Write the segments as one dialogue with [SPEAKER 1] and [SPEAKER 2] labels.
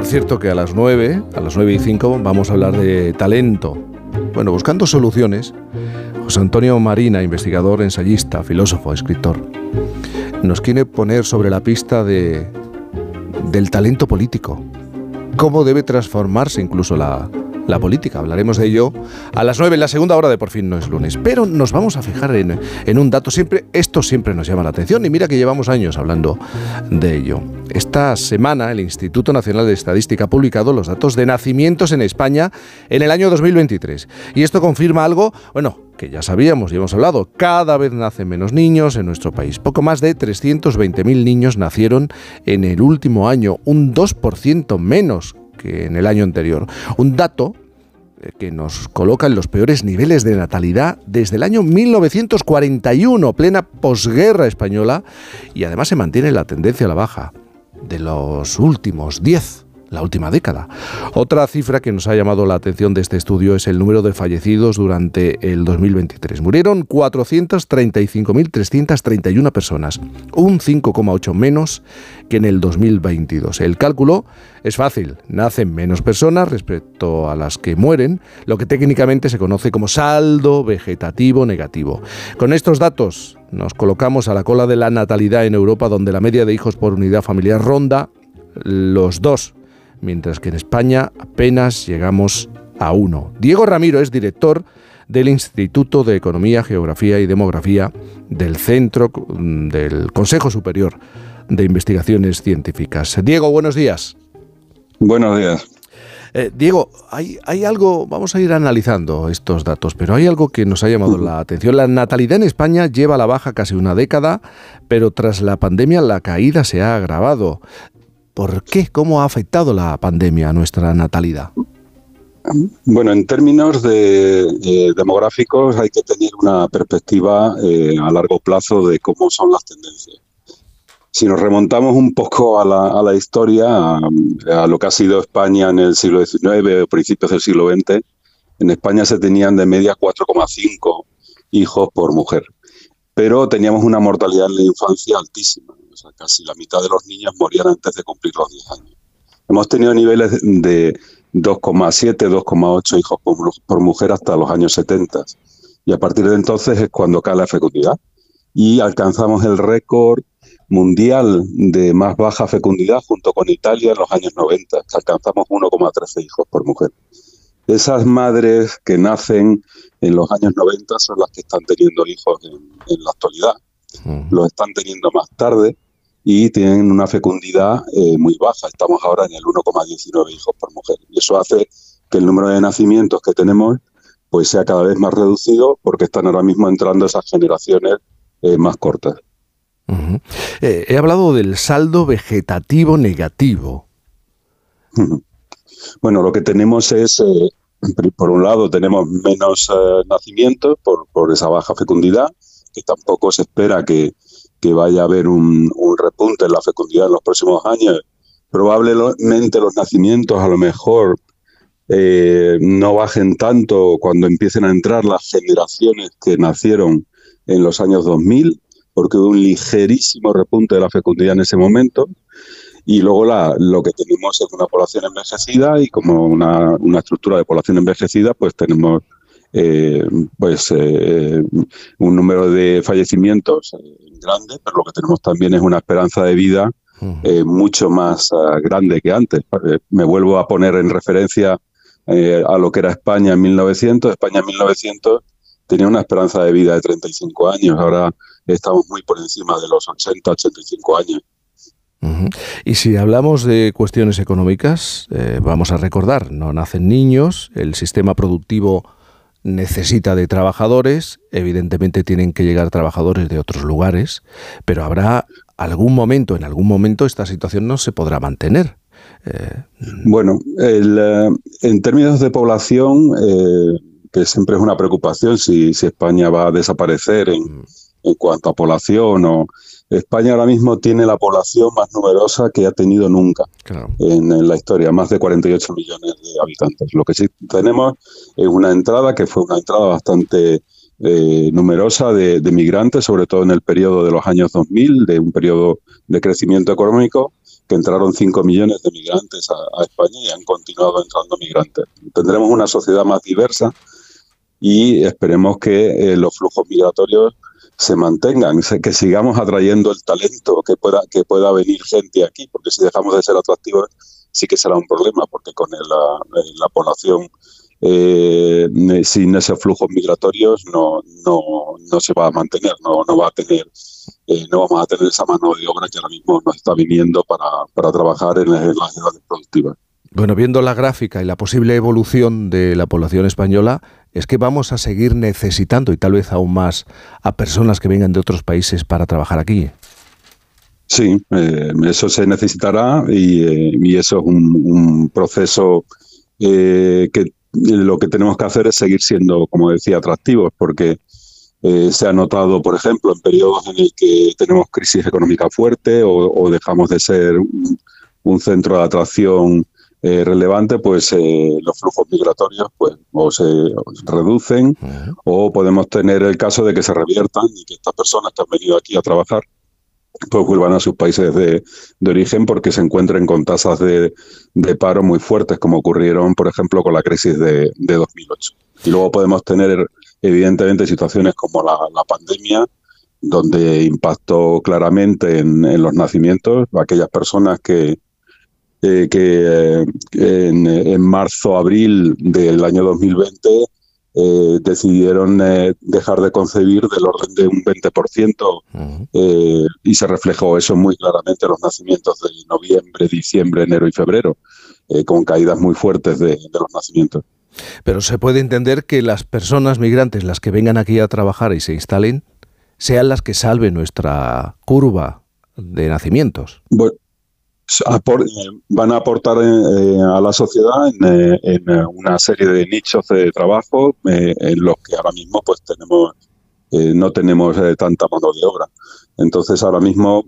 [SPEAKER 1] Por cierto que a las 9, a las 9 y 5 vamos a hablar de talento. Bueno, buscando soluciones, José Antonio Marina, investigador, ensayista, filósofo, escritor, nos quiere poner sobre la pista de, del talento político. Cómo debe transformarse incluso la, la política. Hablaremos de ello a las 9 en la segunda hora de Por fin no es lunes. Pero nos vamos a fijar en, en, un dato. Siempre, esto siempre nos llama la atención y mira que llevamos años hablando de ello. Esta semana el Instituto Nacional de Estadística ha publicado los datos de nacimientos en España en el año 2023. Y esto confirma algo, bueno, que ya sabíamos y hemos hablado, cada vez nacen menos niños en nuestro país. Poco más de 320.000 niños nacieron en el último año, un 2% menos que en el año anterior. Un dato que nos coloca en los peores niveles de natalidad desde el año 1941, plena posguerra española, y además se mantiene la tendencia a la baja de los últimos 10 la última década. Otra cifra que nos ha llamado la atención de este estudio es el número de fallecidos durante el 2023. Murieron 435.331 personas, un 5,8 menos que en el 2022. El cálculo es fácil, nacen menos personas respecto a las que mueren, lo que técnicamente se conoce como saldo vegetativo negativo. Con estos datos nos colocamos a la cola de la natalidad en Europa, donde la media de hijos por unidad familiar ronda los dos mientras que en España apenas llegamos a uno. Diego Ramiro es director del Instituto de Economía, Geografía y Demografía del Centro del Consejo Superior de Investigaciones Científicas. Diego, buenos días.
[SPEAKER 2] Buenos días.
[SPEAKER 1] Eh, Diego, hay, hay, algo, vamos a ir analizando estos datos, pero hay algo que nos ha llamado la atención. La natalidad en España lleva a la baja casi una década, pero tras la pandemia la caída se ha agravado. ¿Por qué? ¿Cómo ha afectado la pandemia a nuestra natalidad?
[SPEAKER 2] Bueno, en términos de, eh, demográficos hay que tener una perspectiva eh, a largo plazo de cómo son las tendencias. Si nos remontamos un poco a la, historia, a, lo que ha sido España en el siglo XIX o principios del siglo XX, en España se tenían de media 4,5 hijos por mujer, pero teníamos una mortalidad en la infancia altísima casi la mitad de los niños morían antes de cumplir los 10 años. Hemos tenido niveles de 2,7, 2,8 hijos por, mujer hasta los años 70. Y a partir de entonces es cuando cae la fecundidad. Y alcanzamos el récord mundial de más baja fecundidad junto con Italia en los años 90, que alcanzamos 1,13 hijos por mujer. Esas madres que nacen en los años 90 son las que están teniendo hijos en, la actualidad. Los están teniendo más tarde y tienen una fecundidad eh, muy baja. Estamos ahora en el 1,19 hijos por mujer. Y eso hace que el número de nacimientos que tenemos pues sea cada vez más reducido porque están ahora mismo entrando esas generaciones eh, más cortas.
[SPEAKER 1] Eh, he hablado del saldo vegetativo negativo.
[SPEAKER 2] Bueno, lo que tenemos es, por un lado, tenemos menos nacimientos por, esa baja fecundidad, que tampoco se espera que, que vaya a haber un, repunte en la fecundidad en los próximos años. Probablemente los nacimientos a lo mejor eh, no bajen tanto cuando empiecen a entrar las generaciones que nacieron en los años 2000, porque hubo un ligerísimo repunte de la fecundidad en ese momento. Y luego la, lo que tenemos es una población envejecida y como una, una estructura de población envejecida, pues tenemos eh, pues eh, un número de fallecimientos eh, grande, pero lo que tenemos también es una esperanza de vida mucho más grande que antes. me vuelvo a poner en referencia a lo que era España en 1900. España en 1900 tenía una esperanza de vida de 35 años, ahora estamos muy por encima de los 80, 85 años.
[SPEAKER 1] Y si hablamos de cuestiones económicas, vamos a recordar, no nacen niños, el sistema productivo necesita de trabajadores, evidentemente tienen que llegar trabajadores de otros lugares, pero habrá algún momento, en algún momento esta situación no se podrá mantener.
[SPEAKER 2] Eh, bueno, eh, en términos de población, eh, que siempre es una preocupación si, si España va a desaparecer en, mm. En cuanto a población o España ahora mismo tiene la población más numerosa que ha tenido nunca en, la historia, más de 48 millones de habitantes. Lo que sí tenemos es una entrada que fue una entrada bastante eh, numerosa de, migrantes, sobre todo en el periodo de los años 2000, de un periodo de crecimiento económico que entraron 5 millones de migrantes a, España y han continuado entrando migrantes. Tendremos una sociedad más diversa y esperemos que eh, los flujos migratorios se mantengan, que sigamos atrayendo el talento, que pueda, que pueda venir gente aquí, porque si dejamos de ser atractivos sí que será un problema, porque con la, la población eh, sin esos flujos migratorios no, no, no se va a mantener, no, no va a tener, eh, no vamos a tener esa mano de obra que ahora mismo nos está viniendo para, para trabajar en, las ciudades productivas.
[SPEAKER 1] Bueno, viendo la gráfica y la posible evolución de la población española, es que vamos a seguir necesitando y tal vez aún más a personas que vengan de otros países para trabajar aquí.
[SPEAKER 2] Sí, eh, eso se necesitará y, y eso es un, un proceso eh, que lo que tenemos que hacer es seguir siendo, como decía, atractivos, porque eh, se ha notado, por ejemplo, en periodos en el que tenemos crisis económica fuerte o, dejamos de ser un, centro de atracción eh, relevante, pues eh, los flujos migratorios pues o se reducen o podemos tener el caso de que se reviertan y que estas personas que han venido aquí a trabajar pues vuelvan a sus países de, origen porque se encuentren con tasas de, paro muy fuertes, como ocurrieron, por ejemplo, con la crisis de, 2008. Y luego podemos tener, evidentemente, situaciones como la, pandemia, donde impactó claramente en, los nacimientos, aquellas personas que, eh, que eh, en, en marzo, abril del año 2020 eh, decidieron dejar de concebir del orden de un 20% eh, y se reflejó eso muy claramente en los nacimientos de noviembre, diciembre, enero y febrero, con caídas muy fuertes de, los nacimientos.
[SPEAKER 1] Pero se puede entender que las personas migrantes, las que vengan aquí a trabajar y se instalen, sean las que salven nuestra curva de nacimientos.
[SPEAKER 2] Bueno, van a aportar eh, a la sociedad en, eh, una serie de nichos de trabajo eh, en los que ahora mismo pues tenemos no tenemos tanta mano de obra. Entonces ahora mismo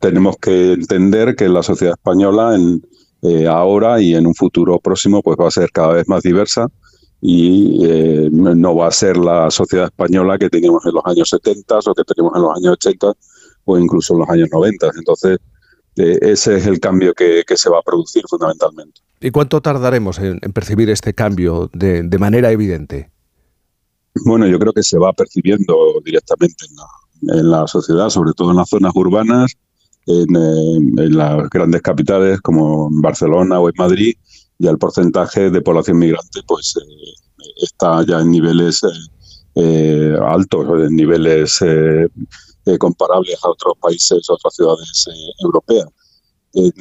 [SPEAKER 2] tenemos que entender que la sociedad española en, ahora y en un futuro próximo pues va a ser cada vez más diversa y no va a ser la sociedad española que teníamos en los años 70 o que teníamos en los años 80 o incluso en los años 90. Entonces ese es el cambio que, se va a producir fundamentalmente.
[SPEAKER 1] ¿Y cuánto tardaremos en, percibir este cambio de, manera evidente?
[SPEAKER 2] Bueno, yo creo que se va percibiendo directamente en la, sociedad, sobre todo en las zonas urbanas, en, eh, las grandes capitales como Barcelona o en Madrid, ya el porcentaje de población migrante pues eh, está ya en niveles eh, altos, en niveles comparables a otros países, otras ciudades eh, europeas. En,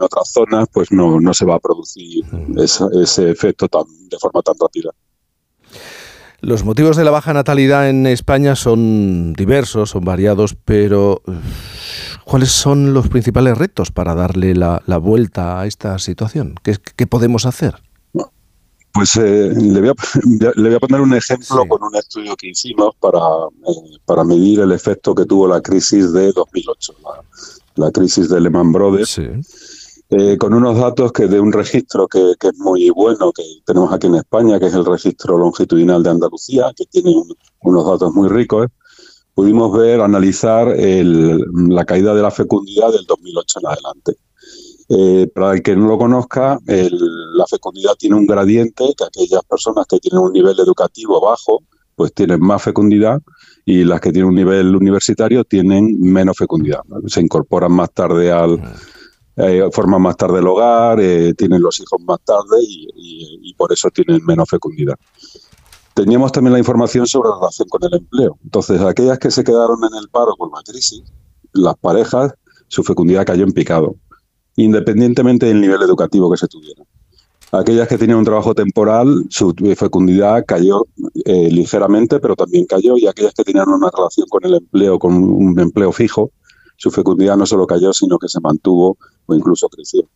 [SPEAKER 2] otras zonas, pues no, no se va a producir ese, efecto tan, de forma tan rápida.
[SPEAKER 1] Los motivos de la baja natalidad en España son diversos, son variados, pero ¿cuáles son los principales retos para darle la, vuelta a esta situación? ¿Qué, podemos hacer?
[SPEAKER 2] Pues eh, le, voy a, le, voy a, poner un ejemplo con un estudio que hicimos para, eh, para medir el efecto que tuvo la crisis de 2008, la, crisis de Lehman Brothers, eh, con unos datos que de un registro que, que, es muy bueno, que tenemos aquí en España, que es el registro longitudinal de Andalucía, que tiene unos datos muy ricos, pudimos ver, analizar el, la caída de la fecundidad del 2008 en adelante. Eh, para el que no lo conozca, la fecundidad tiene un gradiente que aquellas personas que tienen un nivel educativo bajo, pues tienen más fecundidad y las que tienen un nivel universitario tienen menos fecundidad. Se incorporan más tarde al, eh, forman más tarde el hogar, eh, tienen los hijos más tarde y, y, por eso tienen menos fecundidad. Teníamos también la información sobre la relación con el empleo. Entonces, aquellas que se quedaron en el paro por la crisis, las parejas, su fecundidad cayó en picado independientemente del nivel educativo que se tuviera. Aquellas que tenían un trabajo temporal, su fecundidad cayó eh, ligeramente, pero también cayó, y aquellas que tenían una relación con el empleo, con un empleo fijo, su fecundidad no solo cayó, sino que se mantuvo o incluso creció.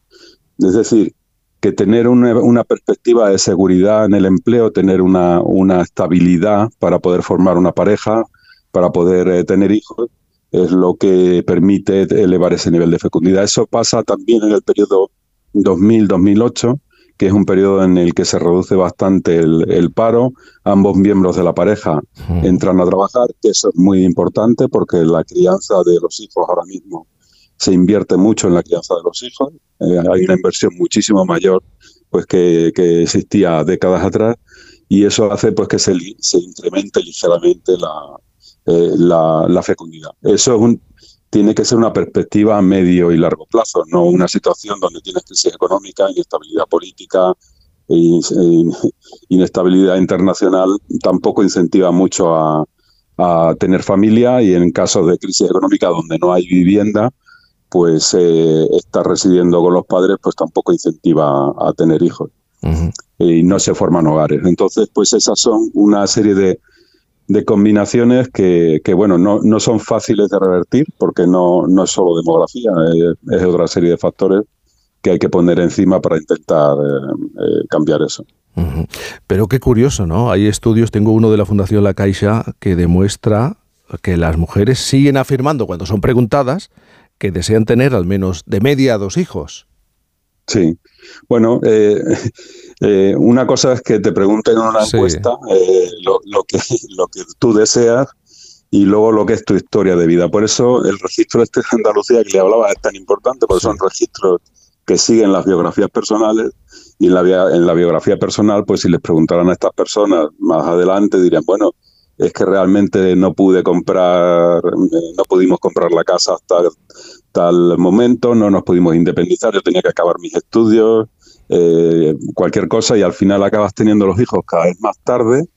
[SPEAKER 2] Es decir, que tener una, perspectiva de seguridad en el empleo, tener una, una, estabilidad para poder formar una pareja, para poder eh, tener hijos, es lo que permite elevar ese nivel de fecundidad. Eso pasa también en el periodo 2000-2008, que es un periodo en el que se reduce bastante el, paro, ambos miembros de la pareja entran a trabajar, que eso es muy importante porque la crianza de los hijos ahora mismo se invierte mucho en la crianza de los hijos, eh, hay una inversión muchísimo mayor pues que, existía décadas atrás y eso hace pues que se, se incremente ligeramente la, la, la, fecundidad. Eso es un, tiene que ser una perspectiva a medio y largo plazo, no una situación donde tienes crisis económica, inestabilidad política, e inestabilidad internacional, tampoco incentiva mucho a, tener familia y en casos de crisis económica donde no hay vivienda, pues eh, estar residiendo con los padres pues tampoco incentiva a, tener hijos. Y no se forman hogares. Entonces, pues esas son una serie de, de combinaciones que, bueno, no, no, son fáciles de revertir porque no, no es solo demografía, es, otra serie de factores que hay que poner encima para intentar eh, eh, cambiar eso.
[SPEAKER 1] Pero qué curioso, ¿no? Hay estudios, tengo uno de la Fundación La Caixa que demuestra que las mujeres siguen afirmando cuando son preguntadas que desean tener al menos de media dos hijos.
[SPEAKER 2] Sí, bueno, eh, eh, una cosa es que te pregunten en una encuesta eh, lo, que, lo que tú deseas y luego lo que es tu historia de vida. Por eso el registro este de Andalucía que le hablaba es tan importante, porque son registros que siguen las biografías personales y en la, en la biografía personal, pues si les preguntaran a estas personas más adelante, dirían, bueno, es que realmente no pude comprar, no pudimos comprar la casa hasta tal momento, no nos pudimos independizar, yo tenía que acabar mis estudios, eh, cualquier cosa y al final acabas teniendo los hijos cada vez más tarde,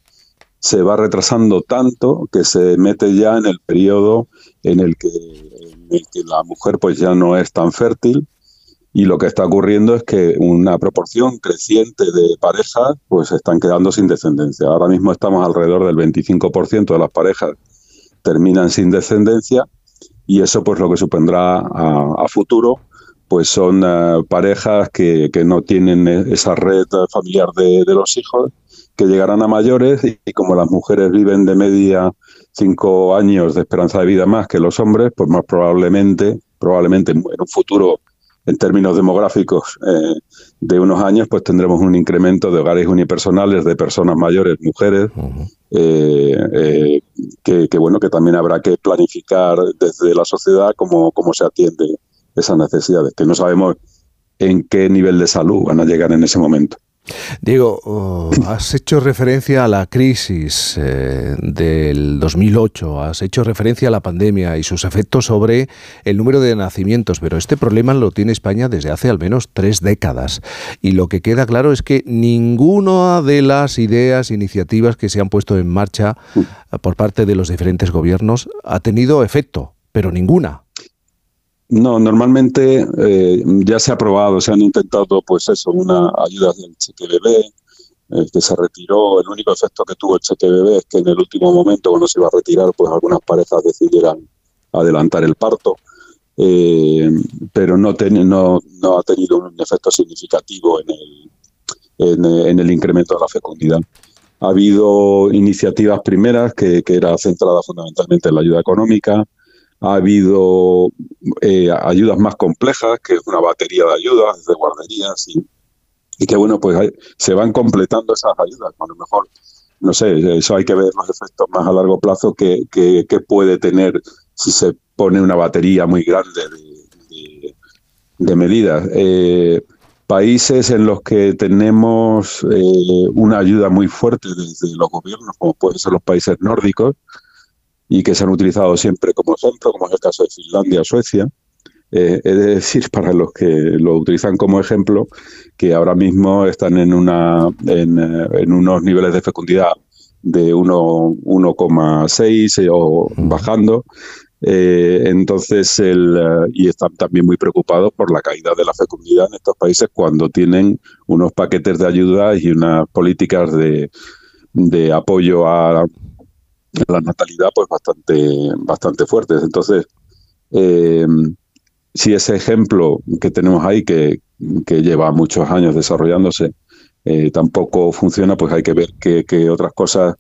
[SPEAKER 2] se va retrasando tanto que se mete ya en el periodo en el que, en el que la mujer pues ya no es tan fértil y lo que está ocurriendo es que una proporción creciente de parejas pues están quedando sin descendencia. Ahora mismo estamos alrededor del 25% de las parejas terminan sin descendencia y eso pues lo que supondrá a, futuro pues son eh, parejas que, que, no tienen esa red familiar de, los hijos, que llegarán a mayores y, y, como las mujeres viven de media cinco años de esperanza de vida más que los hombres, pues más probablemente, probablemente en un futuro en términos demográficos eh, de unos años, pues tendremos un incremento de hogares unipersonales de personas mayores, mujeres, eh, eh, que, bueno, que también habrá que planificar desde la sociedad cómo, cómo se atiende esas necesidades, que no sabemos en qué nivel de salud van a llegar en ese momento.
[SPEAKER 1] Diego, oh, has hecho referencia a la crisis eh, del 2008, has hecho referencia a la pandemia y sus efectos sobre el número de nacimientos, pero este problema lo tiene España desde hace al menos tres décadas. Y lo que queda claro es que ninguna de las ideas, iniciativas que se han puesto en marcha por parte de los diferentes gobiernos ha tenido efecto, pero ninguna.
[SPEAKER 2] No, normalmente eh, ya se ha aprobado, se han intentado, pues eso, una ayuda del bebé, eh, que se retiró. El único efecto que tuvo el bebé es que en el último momento, cuando se iba a retirar, pues algunas parejas decidieran adelantar el parto, eh, pero no, no, no, ha tenido un efecto significativo en el, en, el incremento de la fecundidad. Ha habido iniciativas primeras que, que era centrada fundamentalmente en la ayuda económica, ha habido eh, ayudas más complejas, que es una batería de ayudas, de guarderías, y, y que bueno, pues se van completando esas ayudas. A lo mejor, no sé, eso hay que ver los efectos más a largo plazo que, que, puede tener si se pone una batería muy grande de, medidas. Eh, países en los que tenemos eh, una ayuda muy fuerte desde los gobiernos, como pueden ser los países nórdicos, y que se han utilizado siempre como ejemplo, como es el caso de Finlandia o Suecia. Eh, he de decir para los que lo utilizan como ejemplo que ahora mismo están en, una, en, eh, unos niveles de fecundidad de 1,6 o bajando. Eh, entonces, el, y están también muy preocupados por la caída de la fecundidad en estos países cuando tienen unos paquetes de ayuda y unas políticas de, de apoyo a, la natalidad pues bastante, bastante fuertes. Entonces, eh, si ese ejemplo que tenemos ahí, que, que lleva muchos años desarrollándose, eh, tampoco funciona, pues hay que ver qué otras cosas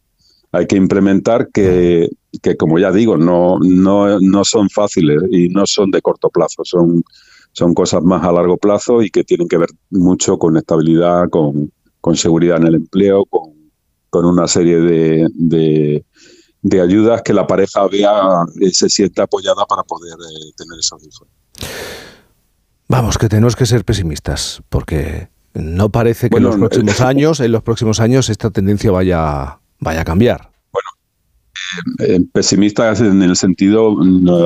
[SPEAKER 2] hay que implementar que, que, como ya digo, no, no, no son fáciles y no son de corto plazo, son, son cosas más a largo plazo y que tienen que ver mucho con estabilidad, con, con seguridad en el empleo, con, con una serie de, de de ayudas que la pareja vea, eh, se sienta apoyada para poder eh, tener esos hijos.
[SPEAKER 1] Vamos, que tenemos que ser pesimistas, porque no parece que en los próximos años, en los próximos años, esta tendencia vaya, vaya a cambiar.
[SPEAKER 2] Bueno, eh, pesimistas en el sentido,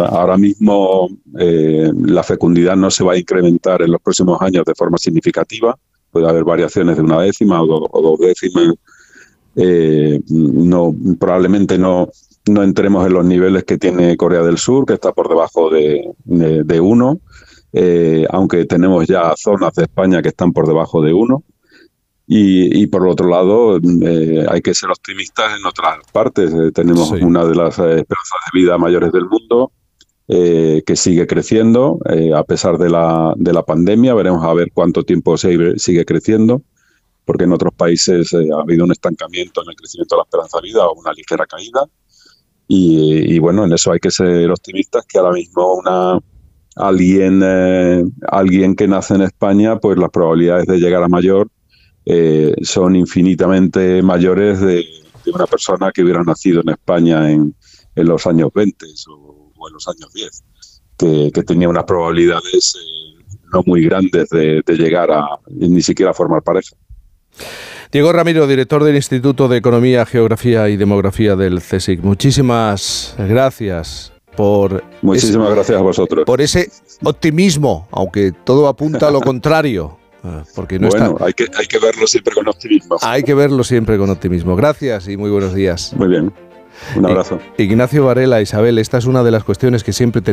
[SPEAKER 2] ahora mismo eh, la fecundidad no se va a incrementar en los próximos años de forma significativa, puede haber variaciones de una décima o, dos décimas, eh, no, probablemente no, no entremos en los niveles que tiene Corea del Sur, que está por debajo de, de, uno, aunque tenemos ya zonas de España que están por debajo de uno. Y, por el otro lado, eh, hay que ser optimistas en otras partes. Eh, tenemos una de las eh, esperanzas de vida mayores del mundo que sigue creciendo a pesar de la, de la pandemia. Veremos a ver cuánto tiempo sigue, sigue creciendo, porque en otros países ha habido un estancamiento en el crecimiento de la esperanza de vida o una ligera caída. Y, bueno, en eso hay que ser optimistas, que ahora mismo una, alguien, alguien que nace en España, pues las probabilidades de llegar a mayor eh, son infinitamente mayores de, una persona que hubiera nacido en España en, los años 20 o, en los años 10, que, tenía unas probabilidades eh, no muy grandes de, llegar a ni siquiera formar pareja.
[SPEAKER 1] Diego Ramiro, director del Instituto de Economía, Geografía y Demografía del CSIC. Muchísimas gracias por...
[SPEAKER 2] Muchísimas gracias a vosotros.
[SPEAKER 1] Por ese optimismo, aunque todo apunta a lo contrario.
[SPEAKER 2] Ah, porque no bueno, hay, que, hay que verlo siempre con optimismo.
[SPEAKER 1] Hay que verlo siempre con optimismo. Gracias y muy buenos días.
[SPEAKER 2] Muy bien. Un abrazo.
[SPEAKER 1] Ignacio Varela, Isabel, esta es una de las cuestiones que siempre tenemos